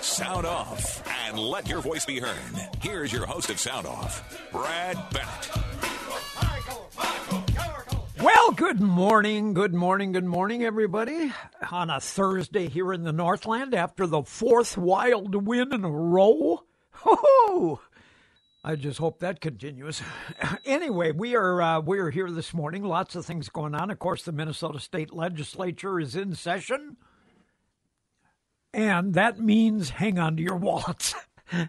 Sound off and let your voice be heard. Here's your host of Sound Off, Brad Bennett. Well, good morning, good morning, good morning, everybody. On a Thursday here in the Northland after the fourth wild win in a row. Ho I just hope that continues. Anyway, we are uh, we are here this morning. Lots of things going on. Of course, the Minnesota State Legislature is in session, and that means hang on to your wallets. and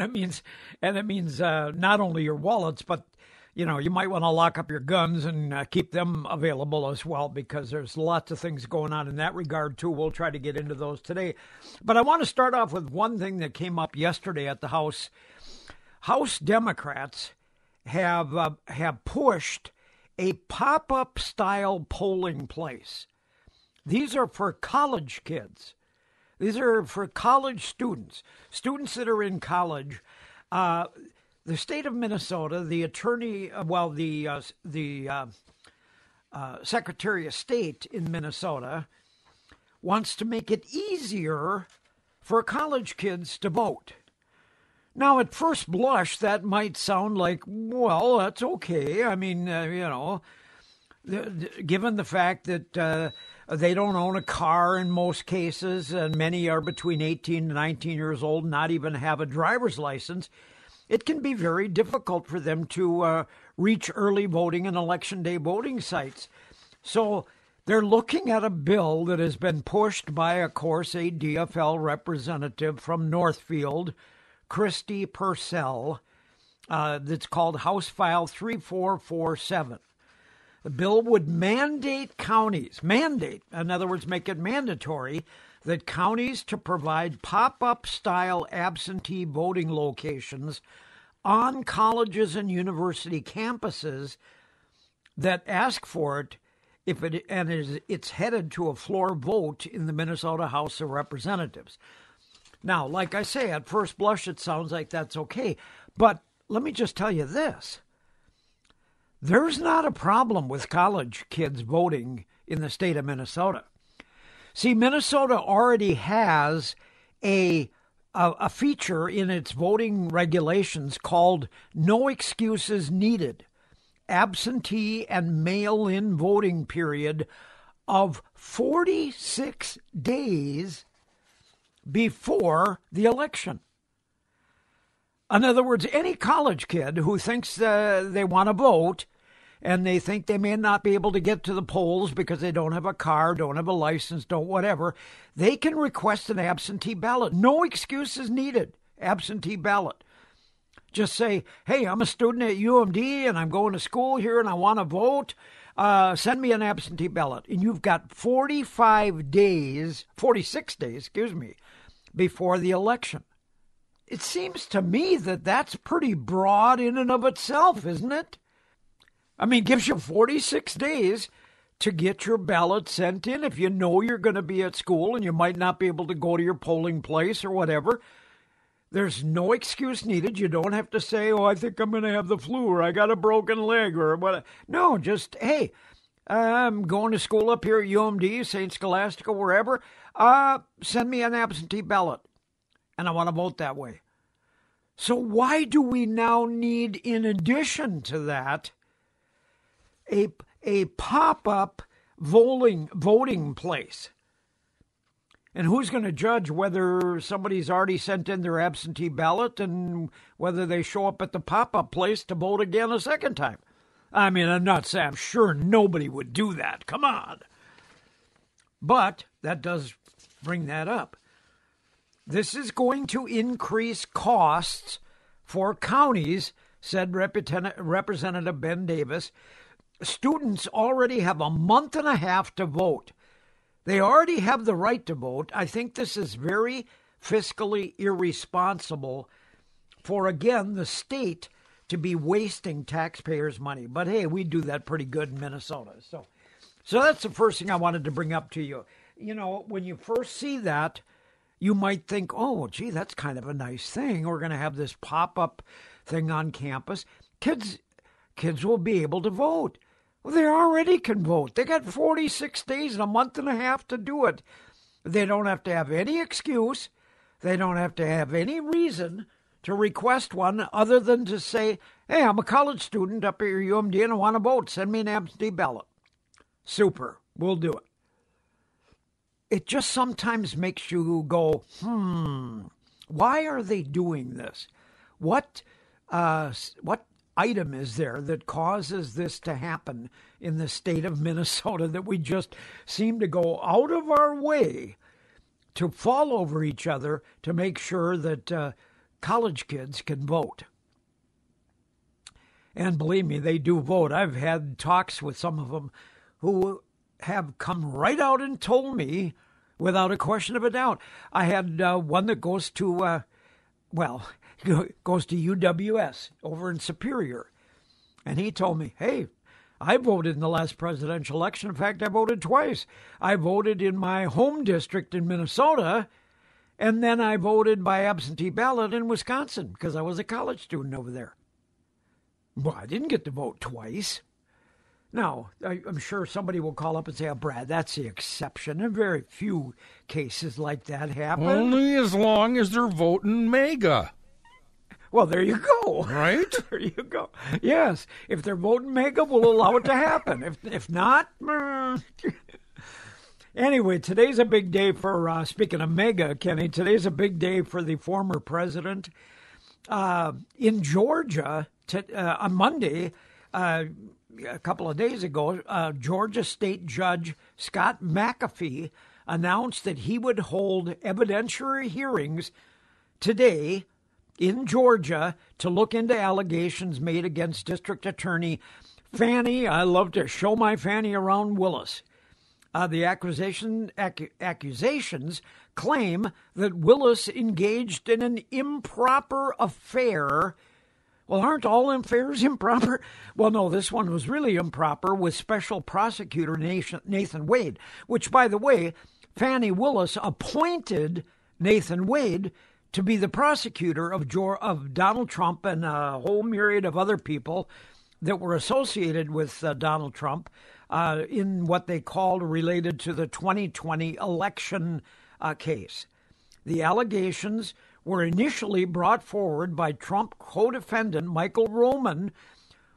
it means and it means uh, not only your wallets, but you know you might want to lock up your guns and uh, keep them available as well because there's lots of things going on in that regard too. We'll try to get into those today, but I want to start off with one thing that came up yesterday at the House House Democrats have uh, have pushed a pop-up style polling place. These are for college kids. These are for college students, students that are in college. Uh, the state of Minnesota, the attorney, uh, well, the uh, the uh, uh, Secretary of State in Minnesota wants to make it easier for college kids to vote. Now, at first blush, that might sound like, well, that's okay. I mean, uh, you know, the, the, given the fact that they don't own a car in most cases, and many are between 18 and 19 years old, not even have a driver's license, it can be very difficult for them to uh, reach early voting and election day voting sites. So they're looking at a bill that has been pushed by, of course, a DFL representative from Northfield Kristi Pursell uh, that's called House File 3447. The bill would mandate counties, mandate, in other words, make it mandatory that counties to provide pop up style absentee voting locations on colleges and university campuses that ask for it if it and it is, it's headed to a floor vote in the Minnesota House of Representatives. Now, like I say, at first blush, it sounds like that's okay. But let me just tell you this there's not a problem with college kids voting in the state of Minnesota. See, Minnesota already has a, a, feature in its voting regulations called No Excuses Needed absentee and mail in voting period of 46 days before the election. In other words, any college kid who thinks uh, they want to vote and they think they may not be able to get to the polls because they don't have a car, don't have a license, don't whatever, they can request an absentee ballot. No excuse is needed. Absentee ballot. Just say, hey, I'm a student at UMD and I'm going to school here and I want to vote. Uh, send me an absentee ballot. And you've got 45 days, 46 days, excuse me, before the election. It seems to me that that's pretty broad in and of itself, isn't it? I mean, gives you 46 days to get your ballot sent in if you know you're going to be at school and you might not be able to go to your polling place or whatever. There's no excuse needed. You don't have to say, "Oh, I think I'm going to have the flu or I got a broken leg or what." No, just, "Hey, I'm going to school up here at UMD, St. Scholastica, wherever. Uh, send me an absentee ballot, and I want to vote that way. So, why do we now need, in addition to that, a, a pop up voting, voting place? And who's going to judge whether somebody's already sent in their absentee ballot and whether they show up at the pop up place to vote again a second time? I mean, I'm not saying I'm sure nobody would do that. Come on. But that does bring that up. This is going to increase costs for counties, said Representative Ben Davis. Students already have a month and a half to vote. They already have the right to vote. I think this is very fiscally irresponsible for, again, the state to be wasting taxpayers' money. But hey, we do that pretty good in Minnesota. So, so that's the first thing I wanted to bring up to you. You know, when you first see that, you might think, oh, gee, that's kind of a nice thing. We're going to have this pop up thing on campus. Kids, kids will be able to vote. Well, they already can vote. They got 46 days and a month and a half to do it. They don't have to have any excuse. They don't have to have any reason to request one other than to say, hey, I'm a college student up at UMD and I want to vote. Send me an absentee ballot. Super. We'll do it. It just sometimes makes you go, hmm, why are they doing this? What, uh, what item is there that causes this to happen in the state of Minnesota that we just seem to go out of our way to fall over each other to make sure that uh, college kids can vote? And believe me, they do vote. I've had talks with some of them who have come right out and told me without a question of a doubt. I had uh, one that goes to, uh, well, goes to UWS over in Superior. And he told me, hey, I voted in the last presidential election. In fact, I voted twice. I voted in my home district in Minnesota, and then I voted by absentee ballot in Wisconsin because I was a college student over there. Well, I didn't get to vote twice. Now, I, am sure somebody will call up and say, oh, Brad, that's the exception. And very few cases like that happen. Only as long as they're voting MAGA. Well, there you go. Right? there you go. Yes. If they're voting MAGA, we'll allow it to happen. If, if not, Anyway, today's a big day for, uh, speaking of MAGA, Kenny, today's a big day for the former president. Uh, in Georgia, to, uh, on Monday, uh, a couple of days ago, uh, Georgia State Judge Scott McAfee announced that he would hold evidentiary hearings today in Georgia to look into allegations made against District Attorney Fani. I love to show my Fani around Willis. Uh, the accusation, ac- accusations claim that Willis engaged in an improper affair. Well, aren't all affairs improper? Well, no, this one was really improper with Special Prosecutor Nathan Wade, which, by the way, Fani Willis appointed Nathan Wade to be the prosecutor of, of Donald Trump and a whole myriad of other people that were associated with uh, Donald Trump uh, in what they called related to the 2020 election uh, case. The allegations were initially brought forward by Trump co defendant Michael Roman,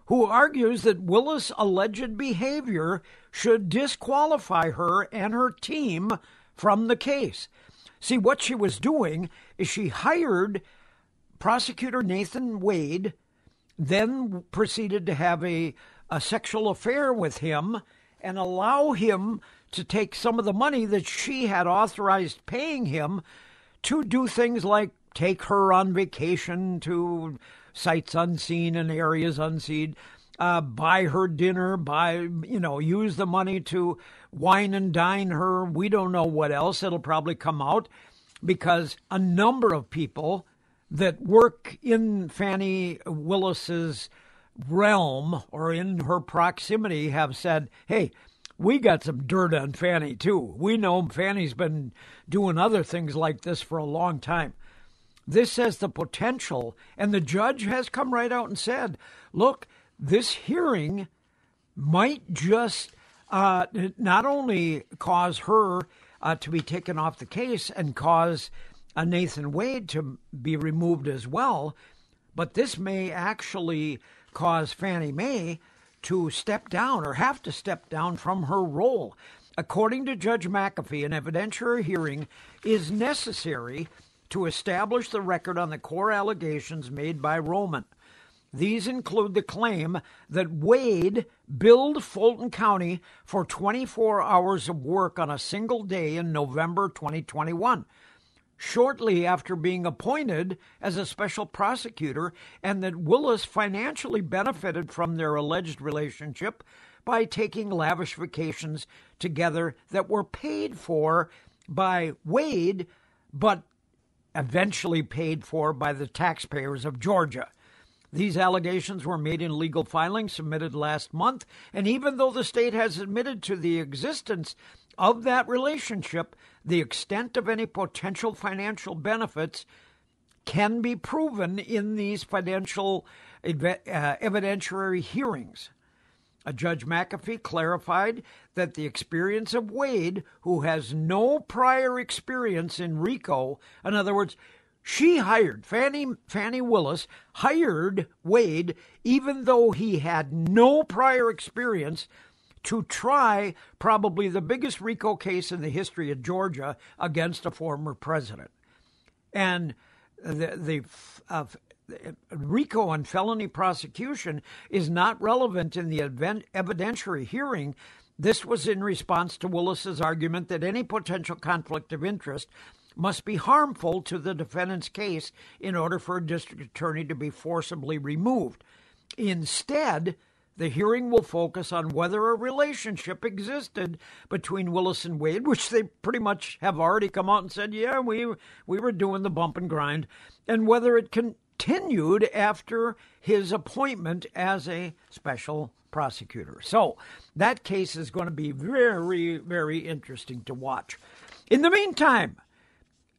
who argues that Willis' alleged behavior should disqualify her and her team from the case. See, what she was doing is she hired prosecutor Nathan Wade, then proceeded to have a, a sexual affair with him and allow him to take some of the money that she had authorized paying him to do things like take her on vacation to sites unseen and areas unseen, uh, buy her dinner, buy, you know, use the money to wine and dine her. We don't know what else. It'll probably come out because a number of people that work in Fani Willis's realm or in her proximity have said, hey, we got some dirt on Fani too. We know Fani's been doing other things like this for a long time. This has the potential, and the judge has come right out and said, look, this hearing might just uh, not only cause her uh, to be taken off the case and cause uh, Nathan Wade to be removed as well, but this may actually cause Fannie Mae to step down or have to step down from her role. According to Judge McAfee, an evidentiary hearing is necessary to establish the record on the core allegations made by Roman. These include the claim that Wade billed Fulton County for 24 hours of work on a single day in November 2021, shortly after being appointed as a special prosecutor, and that Willis financially benefited from their alleged relationship by taking lavish vacations together that were paid for by Wade, but eventually paid for by the taxpayers of Georgia. These allegations were made in legal filings submitted last month, and even though the state has admitted to the existence of that relationship, the extent of any potential financial benefits can be proven in these financial uh, evidentiary hearings. Uh, Judge McAfee clarified that the experience of Wade, who has no prior experience in RICO, in other words, she hired Fani Fani Willis hired Wade even though he had no prior experience to try probably the biggest RICO case in the history of Georgia against a former president. And the the uh, RICO and felony prosecution is not relevant in the event, evidentiary hearing. This was in response to Willis's argument that any potential conflict of interest must be harmful to the defendant's case in order for a district attorney to be forcibly removed. Instead, the hearing will focus on whether a relationship existed between Willis and Wade, which they pretty much have already come out and said, yeah, we we were doing the bump and grind, and whether it continued after his appointment as a special prosecutor. So that case is going to be very, very interesting to watch. In the meantime,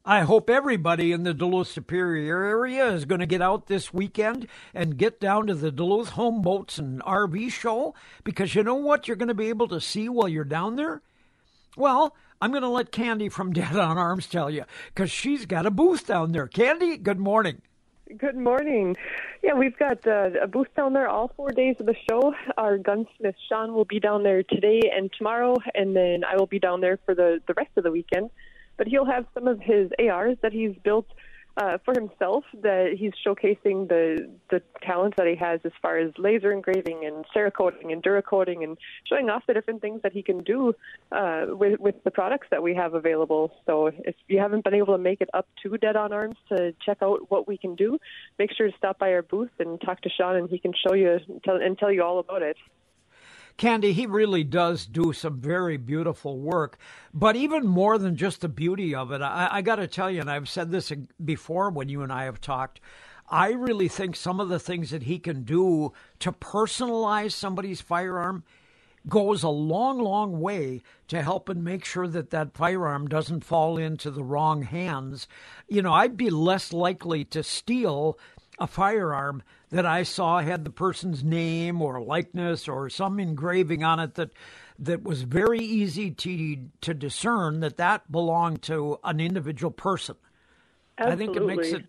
I hope everybody in the Duluth Superior area is going to get out this weekend and get down to the Duluth Home Boats and RV show because you know what you're going to be able to see while you're down there? Well, I'm going to let Candi from Dead on Arms tell you because she's got a booth down there. Candi, good morning. Good morning. Yeah, we've got uh, a booth down there all four days of the show. Our gunsmith Sean will be down there today and tomorrow, and then I will be down there for the, the rest of the weekend but he'll have some of his ARs that he's built uh, for himself that he's showcasing the the talents that he has as far as laser engraving and cerakoting and duracoating and showing off the different things that he can do uh, with with the products that we have available. So if you haven't been able to make it up to Dead on Arms to check out what we can do, make sure to stop by our booth and talk to Sean, and he can show you tell, and tell you all about it. Candi, he really does do some very beautiful work. But even more than just the beauty of it, I, I got to tell you, and I've said this before when you and I have talked, I really think some of the things that he can do to personalize somebody's firearm goes a long, long way to help and make sure that that firearm doesn't fall into the wrong hands. You know, I'd be less likely to steal a firearm that I saw had the person's name or likeness or some engraving on it that that was very easy to to discern that that belonged to an individual person. Absolutely. I think it makes it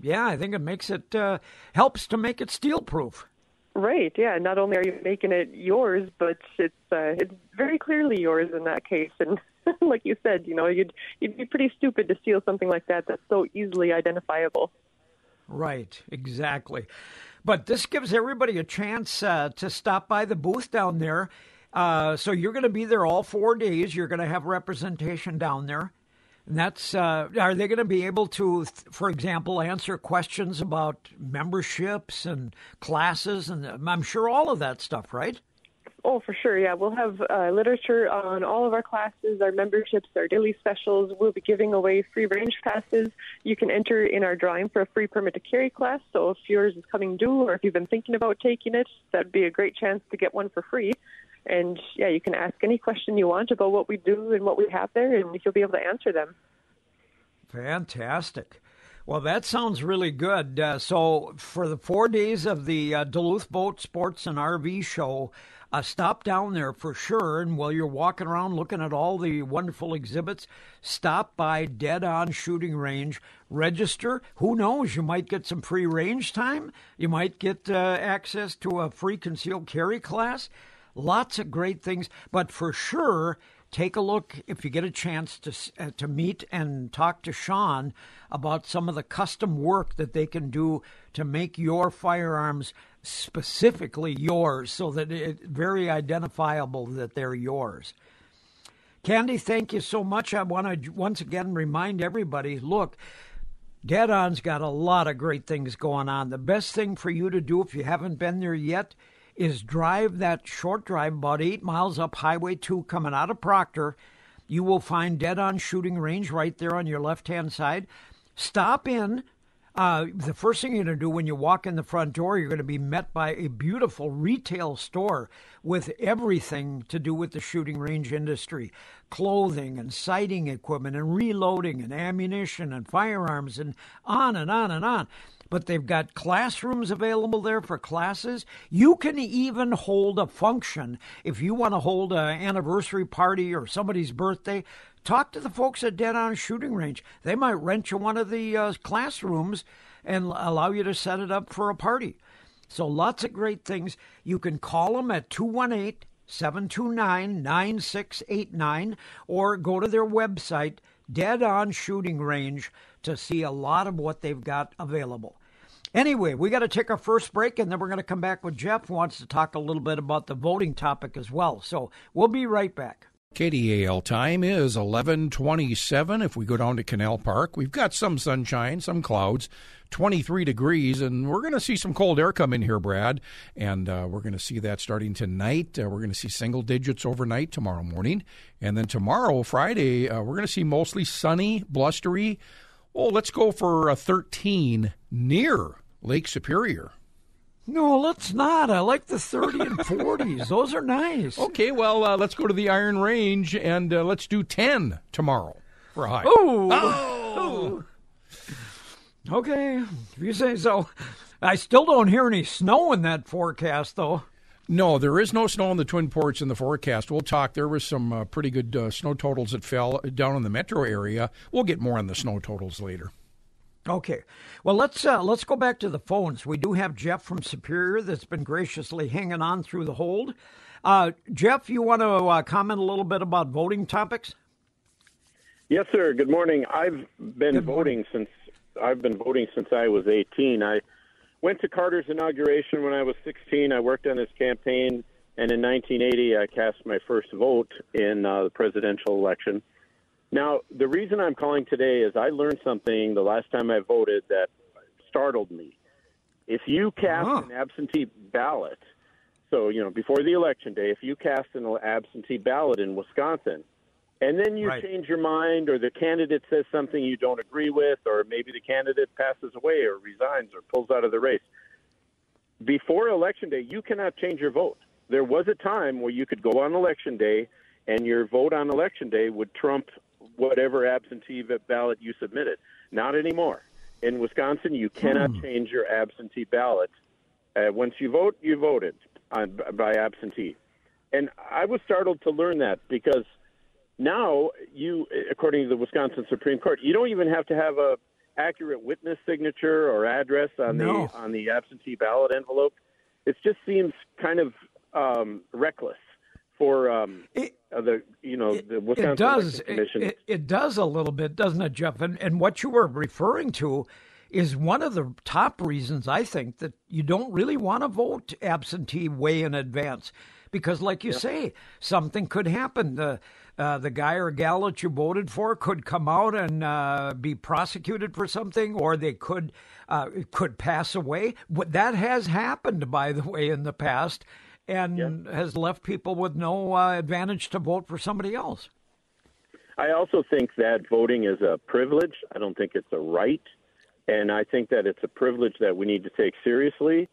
yeah, I think it makes it uh, helps to make it steel proof. Right. Yeah. Not only are you making it yours, but it's uh, it's very clearly yours in that case. And like you said, you know, you'd you'd be pretty stupid to steal something like that that's so easily identifiable. Right, exactly. But this gives everybody a chance uh, to stop by the booth down there. Uh, so you're going to be there all four days. You're going to have representation down there. And that's uh, are they going to be able to, for example, answer questions about memberships and classes and I'm sure all of that stuff, right? Oh, for sure. Yeah, we'll have uh, literature on all of our classes, our memberships, our daily specials. We'll be giving away free range passes. You can enter in our drawing for a free permit to carry class. So if yours is coming due, or if you've been thinking about taking it, that'd be a great chance to get one for free. And yeah, you can ask any question you want about what we do and what we have there, and you'll be able to answer them. Fantastic. Well, that sounds really good. Uh, so, for the four days of the uh, Duluth Boat Sports and RV Show, uh, stop down there for sure. And while you're walking around looking at all the wonderful exhibits, stop by Dead On Shooting Range, register. Who knows? You might get some free range time. You might get uh, access to a free concealed carry class. Lots of great things. But for sure, take a look if you get a chance to uh, to meet and talk to Sean about some of the custom work that they can do to make your firearms specifically yours so that it's very identifiable that they're yours. Candi, thank you so much. I want to once again remind everybody look, Dead On's got a lot of great things going on. The best thing for you to do if you haven't been there yet is drive that short drive about eight miles up Highway 2 coming out of Proctor. You will find Dead On Shooting Range right there on your left hand side. Stop in Uh, the first thing you're going to do when you walk in the front door, you're going to be met by a beautiful retail store with everything to do with the shooting range industry clothing and sighting equipment and reloading and ammunition and firearms and on and on and on. But they've got classrooms available there for classes. You can even hold a function if you want to hold an anniversary party or somebody's birthday talk to the folks at Dead On Shooting Range. They might rent you one of the uh, classrooms and allow you to set it up for a party. So lots of great things. You can call them at 218 729 9689 or go to their website, Dead On Shooting Range, to see a lot of what they've got available. Anyway, we got to take our first break and then we're going to come back with Jeff who wants to talk a little bit about the voting topic as well. So we'll be right back. KDAL time is 1127. If we go down to Canal Park, we've got some sunshine, some clouds, 23 degrees, and we're going to see some cold air come in here, Brad. And uh, we're going to see that starting tonight. Uh, we're going to see single digits overnight tomorrow morning. And then tomorrow, Friday, uh, we're going to see mostly sunny, blustery. Oh, let's go for a 13 near Lake Superior. No, let's not. I like the 30 and 40s. Those are nice. Okay, well, uh, let's go to the Iron Range and uh, let's do 10 tomorrow for high. Ooh. Oh. Okay, if you say so. I still don't hear any snow in that forecast, though. No, there is no snow in the Twin Ports in the forecast. We'll talk. There was some uh, pretty good uh, snow totals that fell down in the metro area. We'll get more on the snow totals later. Okay. Well, let's uh, let's go back to the phones. We do have Jeff from Superior that's been graciously hanging on through the hold. Uh, Jeff, you want to uh, comment a little bit about voting topics? Yes, sir. Good morning. I've been Good voting since I've been voting since I was 18. I went to Carter's inauguration when I was 16. I worked on his campaign, and in 1980, I cast my first vote in uh, the presidential election. Now, the reason I'm calling today is I learned something the last time I voted that startled me. If you cast uh-huh. an absentee ballot, so, you know, before the election day, if you cast an absentee ballot in Wisconsin, and then you right. change your mind, or the candidate says something you don't agree with, or maybe the candidate passes away, or resigns, or pulls out of the race. Before election day, you cannot change your vote. There was a time where you could go on election day, and your vote on election day would trump whatever absentee ballot you submitted. Not anymore. In Wisconsin, you cannot hmm. change your absentee ballot. Uh, once you vote, you voted on, by absentee. And I was startled to learn that because now you, according to the Wisconsin Supreme Court, you don't even have to have a accurate witness signature or address on no. the on the absentee ballot envelope. It just seems kind of um, reckless for um, it, uh, the you know the Wisconsin it does Commission. It, it, does a little bit, doesn't it, Jeff? And and what you were referring to is one of the top reasons I think that you don't really want to vote absentee way in advance because, like you yeah. say, something could happen. The uh, the guy or gal that you voted for could come out and uh, be prosecuted for something, or they could uh, could pass away. That has happened, by the way, in the past and yeah. has left people with no uh, advantage to vote for somebody else. I also think that voting is a privilege. I don't think it's a right. And I think that it's a privilege that we need to take seriously.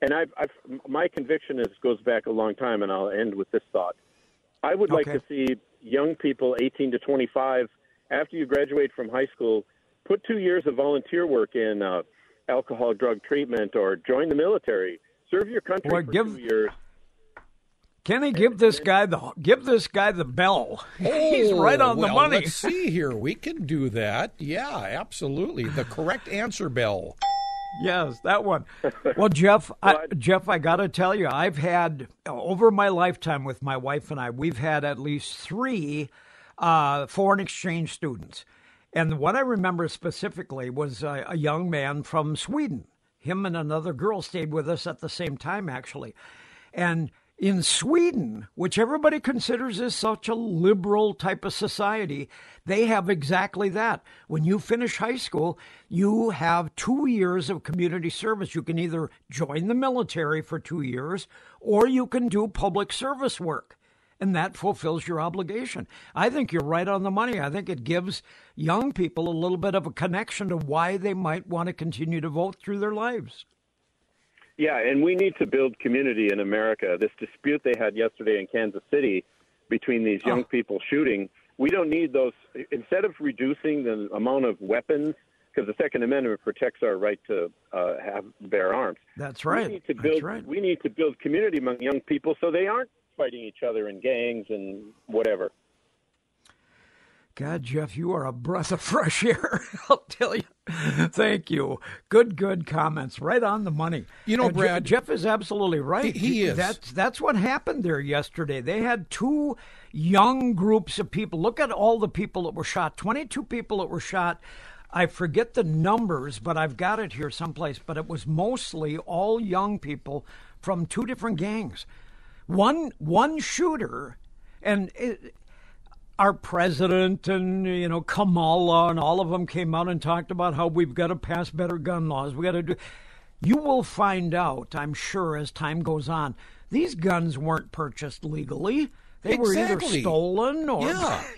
And I've, I've, my conviction is goes back a long time, and I'll end with this thought. I would okay. like to see young people, 18 to 25, after you graduate from high school, put two years of volunteer work in uh, alcohol drug treatment or join the military. Serve your country or for give, two years Kenny, give this guy the give this guy the bell. Oh, He's right on well, the money. Let's see here. We can do that. Yeah, absolutely. The correct answer bell. Yes, that one. Well, Jeff, I, Jeff, I got to tell you, I've had over my lifetime with my wife and I, we've had at least three uh, foreign exchange students, and what I remember specifically was a, a young man from Sweden. Him and another girl stayed with us at the same time, actually, and in Sweden, which everybody considers is such a liberal type of society, they have exactly that. When you finish high school, you have two years of community service. You can either join the military for two years or you can do public service work. and that fulfills your obligation. I think you're right on the money. I think it gives young people a little bit of a connection to why they might want to continue to vote through their lives. Yeah, and we need to build community in America. This dispute they had yesterday in Kansas City between these young oh. people shooting, we don't need those. Instead of reducing the amount of weapons, because the Second Amendment protects our right to uh, have bear arms. That's right. We need to build. Right. We need to build community among young people so they aren't fighting each other in gangs and whatever. God, Jeff, you are a breath of fresh air. I'll tell you. Thank you. Good, good comments. Right on the money. You know, Brad, Jeff is absolutely right. He, he is. That's that's what happened there yesterday. They had two young groups of people. Look at all the people that were shot. Twenty-two people that were shot. I forget the numbers, but I've got it here someplace. But it was mostly all young people from two different gangs. One one shooter, and. It, our president and you know Kamala and all of them came out and talked about how we've got to pass better gun laws. We got to do. You will find out, I'm sure, as time goes on. These guns weren't purchased legally. They exactly. were either stolen or yeah.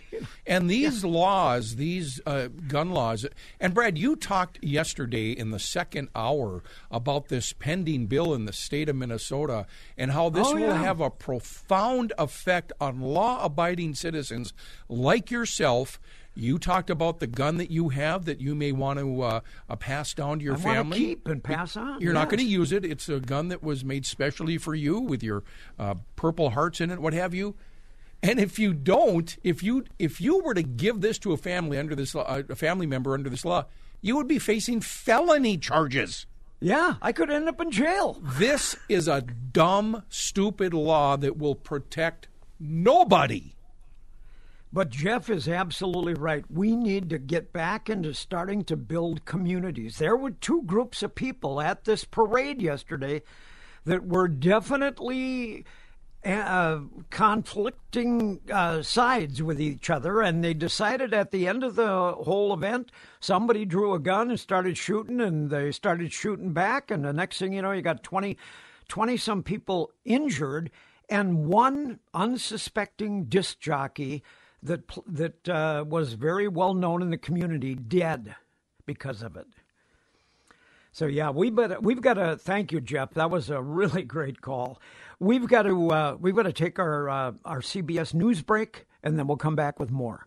And these yeah. laws, these uh, gun laws, and Brad, you talked yesterday in the second hour about this pending bill in the state of Minnesota and how this oh, will yeah. have a profound effect on law-abiding citizens like yourself. You talked about the gun that you have that you may want to uh, uh, pass down to your I family. keep and pass on. You're yes. not going to use it. It's a gun that was made specially for you with your uh, purple hearts in it, what have you. And if you don't, if you if you were to give this to a family under this law, a family member under this law, you would be facing felony charges. Yeah, I could end up in jail. This is a dumb, stupid law that will protect nobody. But Jeff is absolutely right. We need to get back into starting to build communities. There were two groups of people at this parade yesterday that were definitely uh, conflicting uh, sides with each other, and they decided at the end of the whole event, somebody drew a gun and started shooting, and they started shooting back, and the next thing you know, you got 20, 20 some people injured, and one unsuspecting disc jockey that that uh, was very well known in the community dead because of it. So yeah, we better, we've got to thank you, Jeff. That was a really great call. We've got to uh, we've got to take our uh, our CBS news break, and then we'll come back with more.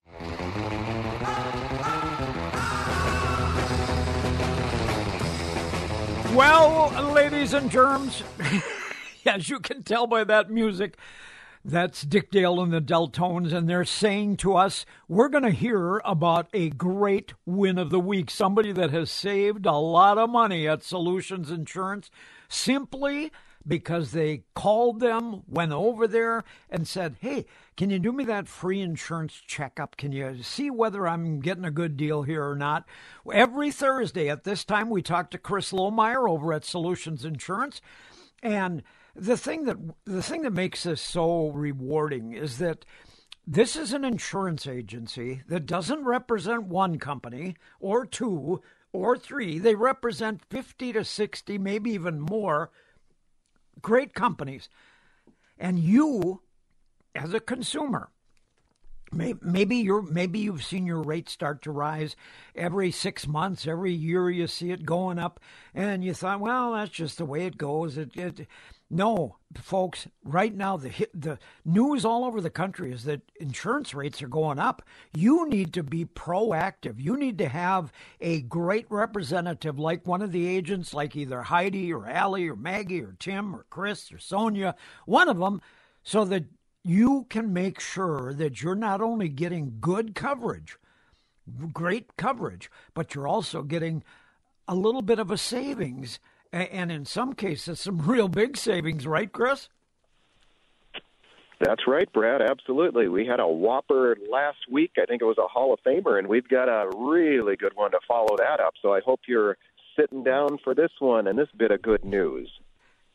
Well, ladies and germs, as you can tell by that music, that's Dick Dale and the Deltones, and they're saying to us, we're going to hear about a great win of the week. Somebody that has saved a lot of money at Solutions Insurance simply because they called them, went over there, and said, Hey, can you do me that free insurance checkup? Can you see whether I'm getting a good deal here or not? Every Thursday at this time, we talk to Chris Lohmeyer over at Solutions Insurance. And the thing that the thing that makes this so rewarding is that this is an insurance agency that doesn't represent one company or two or three. They represent 50 to 60, maybe even more great companies. And you as a consumer Maybe you're maybe you've seen your rate start to rise every six months, every year you see it going up, and you thought, well, that's just the way it goes. It, it no, folks, right now the the news all over the country is that insurance rates are going up. You need to be proactive. You need to have a great representative like one of the agents like either Heidi or Allie or Maggie or Tim or Chris or Sonia, one of them so that you can make sure that you're not only getting good coverage, great coverage, but you're also getting a little bit of a savings and in some cases some real big savings, right, Chris? That's right, Brad. Absolutely. We had a whopper last week. I think it was a Hall of Famer, and we've got a really good one to follow that up. So I hope you're sitting down for this one and this bit of good news.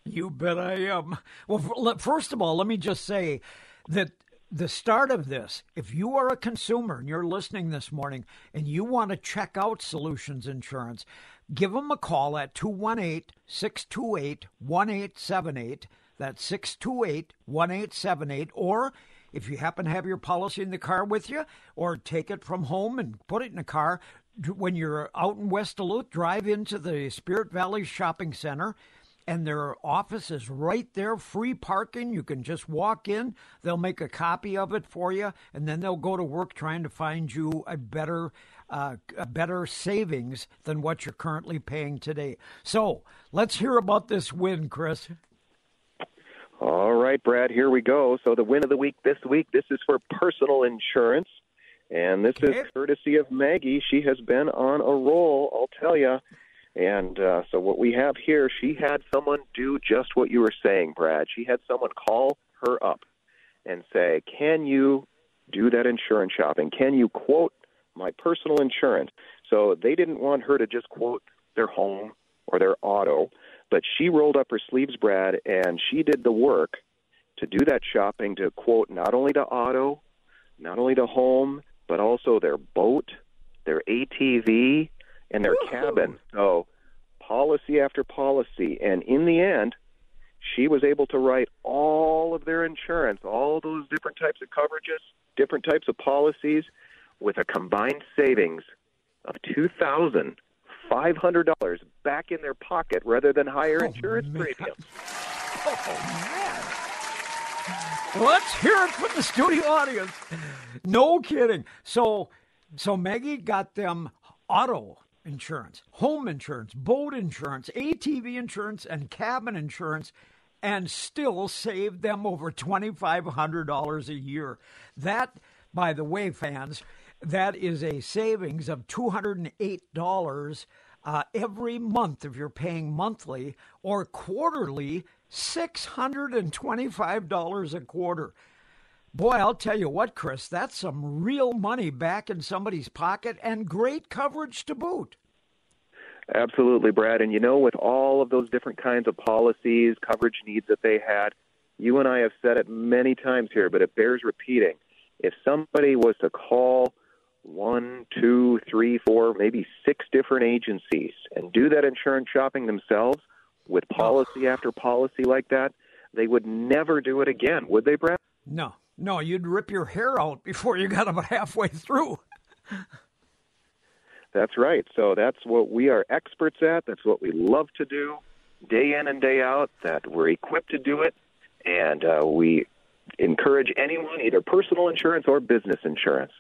You bet I am. Well, first of all, let me just say that the start of this, if you are a consumer and you're listening this morning and you want to check out Solutions Insurance, give them a call at 218 628 1878. That's 628 1878. Or if you happen to have your policy in the car with you, or take it from home and put it in the car, when you're out in West Duluth, drive into the Spirit Valley Shopping Center and their office is right there, free parking. You can just walk in. They'll make a copy of it for you, and then they'll go to work trying to find you a better, uh, a better savings than what you're currently paying today. So let's hear about this win, Chris. All right, Brad, here we go. So the win of the week this week, this is for personal insurance. And this okay. is courtesy of Maggie. She has been on a roll, I'll tell you. And uh, so what we have here, she had someone do just what you were saying, Brad. She had someone call her up and say, "Can you do that insurance shopping? Can you quote my personal insurance?" So they didn't want her to just quote their home or their auto, but she rolled up her sleeves, Brad, and she did the work to do that shopping to quote not only the auto, not only the home, but also their boat, their ATV, and their Woo-hoo. cabin. So policy after policy, and in the end, she was able to write all of their insurance, all those different types of coverages, different types of policies, with a combined savings of two thousand five hundred dollars back in their pocket rather than higher oh, insurance man. premiums. Oh man! Let's hear it from the studio audience. No kidding. So, so Maggie got them auto insurance, home insurance, boat insurance, ATV insurance, and cabin insurance, and still saved them over $2,500 a year. That, by the way, fans, that is a savings of $208 uh, every month if you're paying monthly or quarterly, $625 a quarter. Boy, I'll tell you what, Chris, that's some real money back in somebody's pocket and great coverage to boot. Absolutely, Brad. And you know, with all of those different kinds of policies, coverage needs that they had, you and I have said it many times here, but it bears repeating. If somebody was to call one, two, three, four, maybe six different agencies and do that insurance shopping themselves with policy after policy like that, they would never do it again, would they, Brad? No, no, you'd rip your hair out before you got about halfway through. that's right. So that's what we are experts at. That's what we love to do day in and day out, that we're equipped to do it. And uh, we encourage anyone, either personal insurance or business insurance,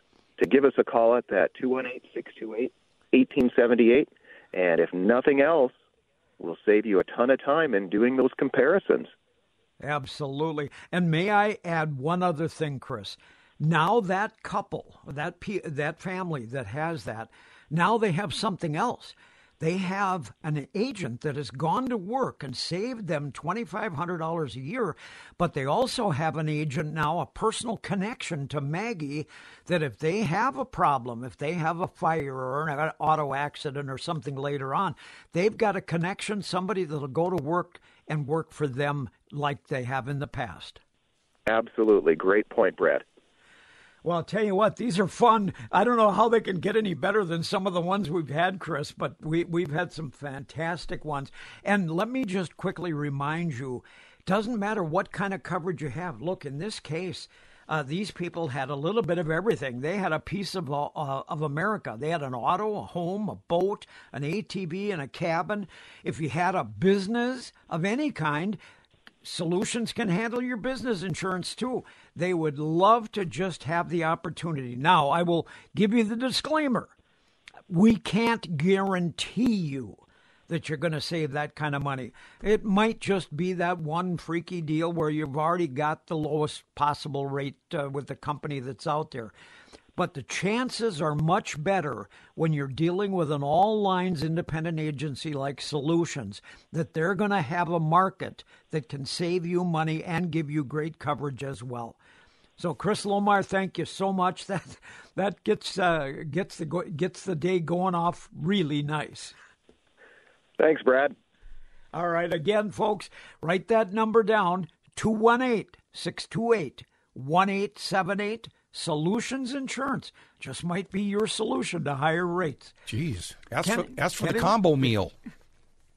to give us a call at that 218 628 1878. And if nothing else, we'll save you a ton of time in doing those comparisons. Absolutely. And may I add one other thing, Chris? Now that couple, that that family that has that, now they have something else. They have an agent that has gone to work and saved them $2,500 a year, but they also have an agent now, a personal connection to Maggie, that if they have a problem, if they have a fire or an auto accident or something later on, they've got a connection, somebody that'll go to work and work for them like they have in the past. Absolutely. Great point, Brad. Well, I'll tell you what, these are fun. I don't know how they can get any better than some of the ones we've had, Chris, but we, we've had some fantastic ones. And let me just quickly remind you doesn't matter what kind of coverage you have. Look, in this case, uh, these people had a little bit of everything. They had a piece of uh, of America. They had an auto, a home, a boat, an ATV, and a cabin. If you had a business of any kind, Solutions can handle your business insurance too. They would love to just have the opportunity. Now, I will give you the disclaimer. We can't guarantee you that you're going to save that kind of money. It might just be that one freaky deal where you've already got the lowest possible rate uh, with the company that's out there but the chances are much better when you're dealing with an all lines independent agency like Solutions that they're going to have a market that can save you money and give you great coverage as well. So, Chris Lomar, thank you so much. That that gets uh, gets the gets the day going off really nice. Thanks, Brad. All right, again, folks, write that number down 218 628 1878. Solutions Insurance just might be your solution to higher rates. Jeez, ask Ken, for, ask for the combo meal.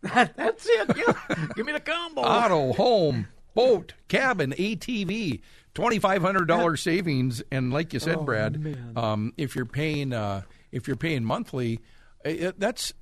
That, that's it. Yeah. Give me the combo. Auto, home, boat, cabin, ATV, twenty five hundred dollars savings. And like you said, Oh, Brad, um, if you're paying uh, if you're paying monthly, uh, that's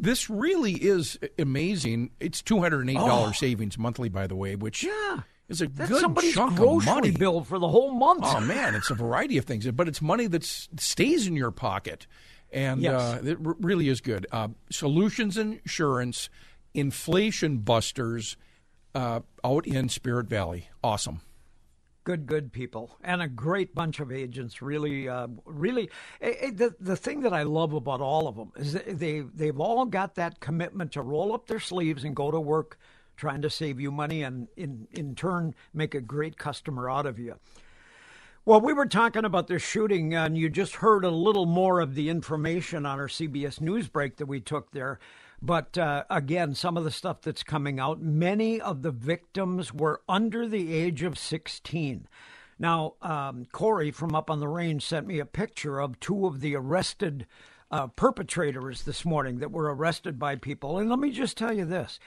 this really is amazing. It's two hundred and eight dollars savings monthly, by the way, which Oh. Yeah. Is a That's good somebody's chunk of money. bill for the whole month. Oh man, it's a variety of things, but it's money that stays in your pocket, and Yes. uh, it r- really is good. Uh, Solutions Insurance, inflation busters, uh, out in Spirit Valley, awesome. good, good people, and a great bunch of agents. Really, uh, really, eh, eh, the the thing that I love about all of them is that they they've all got that commitment to roll up their sleeves and go to work, trying to save you money, and in in turn make a great customer out of you. Well, we were talking about this shooting, and you just heard a little more of the information on our CBS News break that we took there. But uh, again, some of the stuff that's coming out, many of the victims were under the age of 16. Now, um, Corey from up on the range sent me a picture of two of the arrested uh, perpetrators this morning that were arrested by people. And let me just tell you this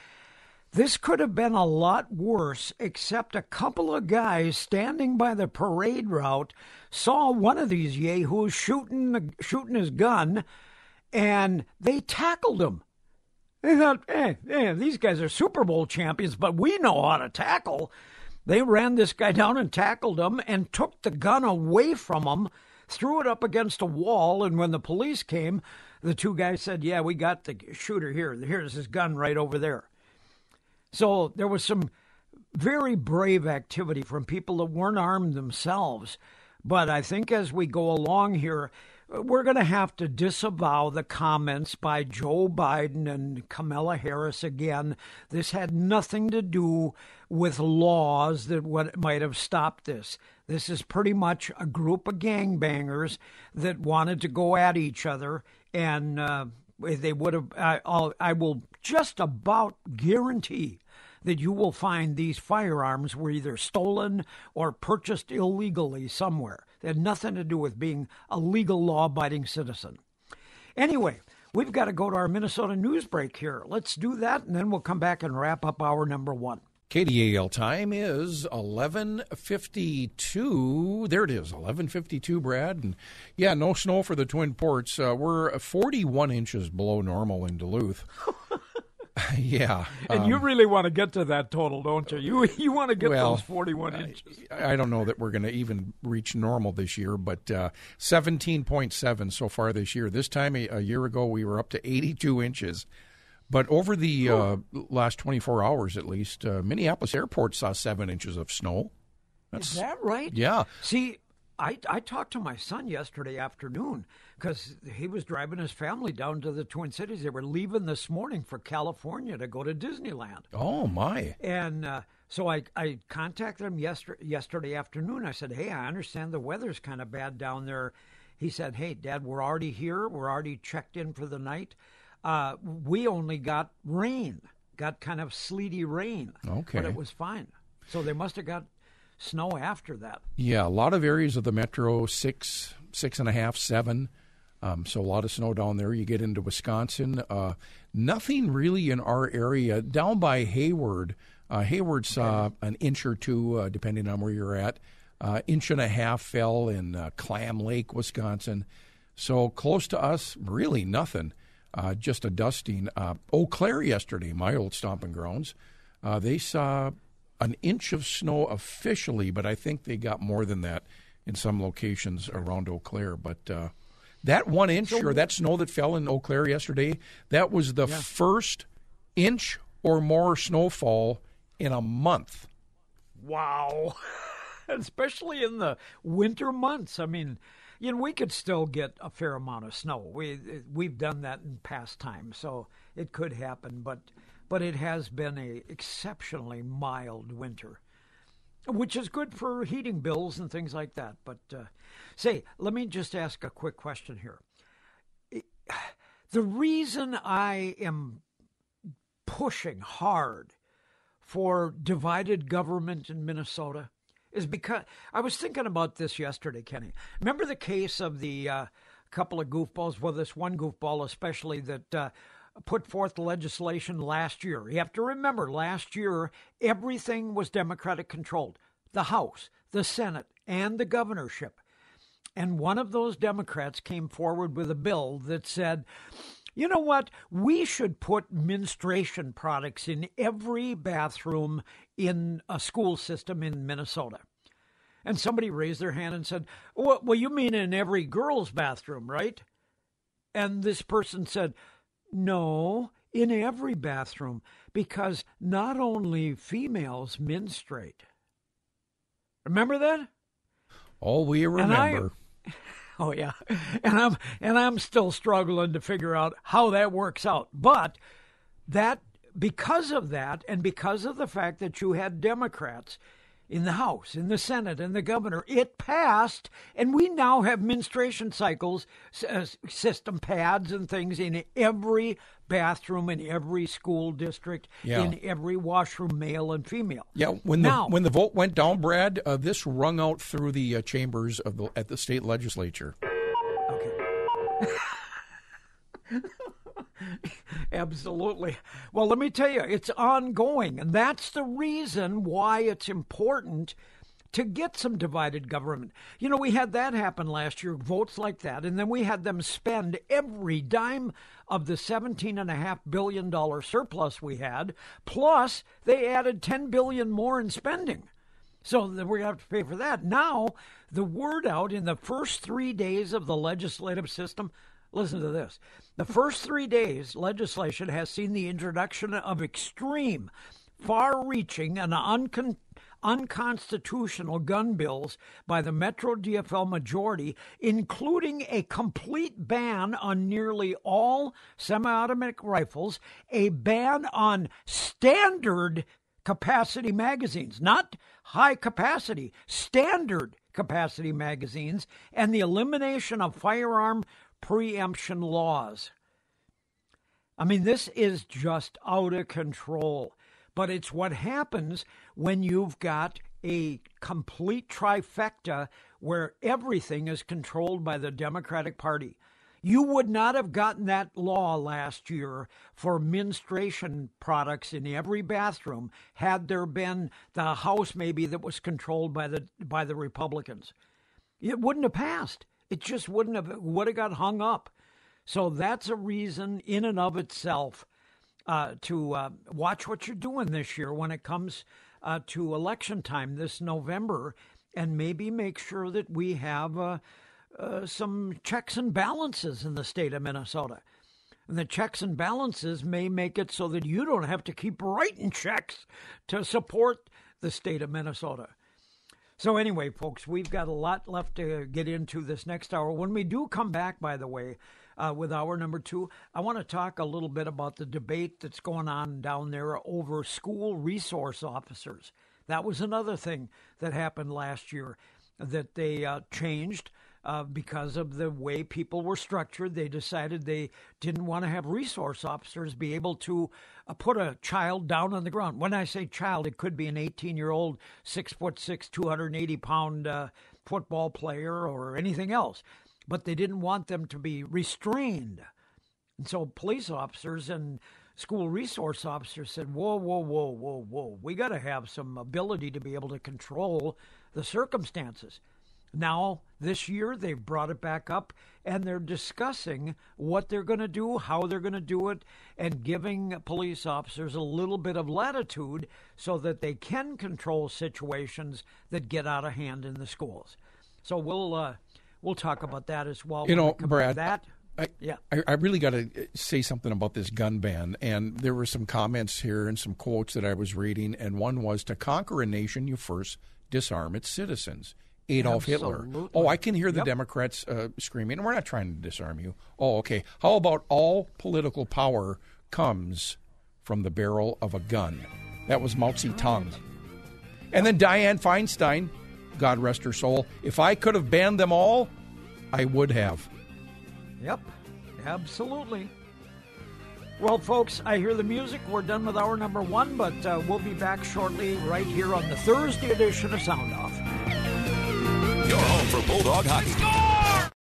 this could have been a lot worse, except a couple of guys standing by the parade route saw one of these yahoos shooting shooting his gun, and they tackled him. They thought, hey, hey, these guys are Super Bowl champions, but we know how to tackle. They ran this guy down and tackled him and took the gun away from him, threw it up against a wall. And when the police came, the two guys said, Yeah, we got the shooter here. Here's his gun right over there. So there was some very brave activity from people that weren't armed themselves. But I think as we go along here, we're going to have to disavow the comments by Joe Biden and Kamala Harris again. This had nothing to do with laws that would, might have stopped this. This is pretty much a group of gangbangers that wanted to go at each other, and uh, they would have. I, I will just about guarantee that you will find these firearms were either stolen or purchased illegally somewhere. They had nothing to do with being a legal, law abiding citizen. Anyway, we've got to go to hour Minnesota news break here. Let's do that, and then we'll come back and wrap up our number one. KDAL time is 11:52. There it is, 11:52, Brad. And yeah, no snow for the Twin Ports. Uh, we're 41 inches below normal in Duluth. yeah. And you really want to get to that total, don't you? You you want to get well, those 41 inches. I don't know that we're going to even reach normal this year, but uh, 17.7 so far this year. This time a, a year ago, we were up to 82 inches. But over the uh, last 24 hours, at least, uh, Minneapolis Airport saw seven inches of snow. Is that right? Yeah. See, I, I talked to my son yesterday afternoon because he was driving his family down to the Twin Cities. They were leaving this morning for California to go to Disneyland. Oh, my. And uh, so I, I contacted him yesterday, yesterday afternoon. I said, Hey, I understand the weather's kind of bad down there. He said, Hey, Dad, we're already here. We're already checked in for the night. Uh, we only got rain, got kind of sleety rain. Okay. But it was fine. So they must have got snow after that. Yeah, a lot of areas of the metro, six, six and a half, seven. Um, so a lot of snow down there. You get into Wisconsin. Uh, nothing really in our area. Down by Hayward, uh, Hayward saw an inch or two, uh, depending on where you're at. Uh, inch and a half fell in uh, Clam Lake, Wisconsin. So close to us, really nothing. Uh, just a dusting. Uh, Eau Claire yesterday, my old stomping grounds, uh, they saw an inch of snow officially, but I think they got more than that in some locations around Eau Claire. But uh, that one inch or that snow that fell in Eau Claire yesterday, that was the first inch or more snowfall in a month. Wow. Especially in the winter months. I mean, you know, we could still get a fair amount of snow. We we've done that in past times, so it could happen, but but it has been a exceptionally mild winter. Which is good for heating bills and things like that. But uh, say, let me just ask a quick question here. The reason I am pushing hard for divided government in Minnesota is because I was thinking about this yesterday, Kenny. Remember the case of the uh, couple of goofballs? Well, this one goofball, especially that uh, put forth legislation last year. You have to remember, last year, everything was Democratic controlled the House, the Senate, and the governorship. And one of those Democrats came forward with a bill that said, you know what? We should put menstruation products in every bathroom in a school system in Minnesota. And somebody raised their hand and said, Well, you mean in every girl's bathroom, right? And this person said, No, in every bathroom, because not only females menstruate. Remember that? All we remember. Oh yeah, and I'm and I'm still struggling to figure out how that works out. But that because of that, and because of the fact that you had Democrats in the House, in the Senate, and the governor. It passed, and we now have menstruation cycles uh, system pads and things in every bathroom in every school district, yeah. in every washroom, male and female. Yeah, when now, the when the vote went down, Brad, uh, this rung out through the uh, chambers of the at the state legislature. Okay. Absolutely. Well, let me tell you, it's ongoing. And that's the reason why it's important to get some divided government. You know, we had that happen last year, votes like that, and then we had them spend every dime of the $17.5 billion surplus we had, plus they added 10 billion more in spending. So we're going to have to pay for that. Now, the word out in the first three days of the legislative system Listen to this. The first three days, legislation has seen the introduction of extreme, far reaching, and uncon- unconstitutional gun bills by the Metro DFL majority, including a complete ban on nearly all semi automatic rifles, a ban on standard capacity magazines, not high capacity, standard capacity magazines, and the elimination of firearm preemption laws. I mean, this is just out of control. But it's what happens when you've got a complete trifecta where everything is controlled by the Democratic Party. You would not have gotten that law last year for menstruation products in every bathroom had there been the House maybe that was controlled by the by the Republicans. It wouldn't have passed. It just wouldn't have would have got hung up. So that's a reason in and of itself uh, to uh, watch what you're doing this year when it comes uh, to election time this November, and maybe make sure that we have uh, uh, some checks and balances in the state of Minnesota. And the checks and balances may make it so that you don't have to keep writing checks to support the state of Minnesota. So, anyway, folks, we've got a lot left to get into this next hour. When we do come back, by the way, uh, with hour number two, I want to talk a little bit about the debate that's going on down there over school resource officers. That was another thing that happened last year that they uh, changed uh, because of the way people were structured. They decided they didn't want to have resource officers be able to uh, put a child down on the ground. When I say child, it could be an 18 year old, six foot six, 280 pound uh, football player or anything else. But they didn't want them to be restrained. And so police officers and school resource officers said, Whoa, whoa, whoa, whoa, whoa. We got to have some ability to be able to control the circumstances. Now, this year, they've brought it back up and they're discussing what they're going to do, how they're going to do it, and giving police officers a little bit of latitude so that they can control situations that get out of hand in the schools. So we'll uh, we'll talk about that as well. You know, Brad, that. I, yeah. I, I really got to say something about this gun ban. And there were some comments here and some quotes that I was reading. And one was To conquer a nation, you first disarm its citizens. Adolf Absolutely. Hitler. Oh, I can hear the yep. Democrats uh, screaming, we're not trying to disarm you. Oh, okay. How about all political power comes from the barrel of a gun? That was Mao Zedong. And then Dianne Feinstein, God rest her soul, if I could have banned them all, I would have. Yep, absolutely. Well, folks, I hear the music. We're done with hour number one, but uh, we'll be back shortly right here on the Thursday edition of Sound Off home for Bulldog hockey.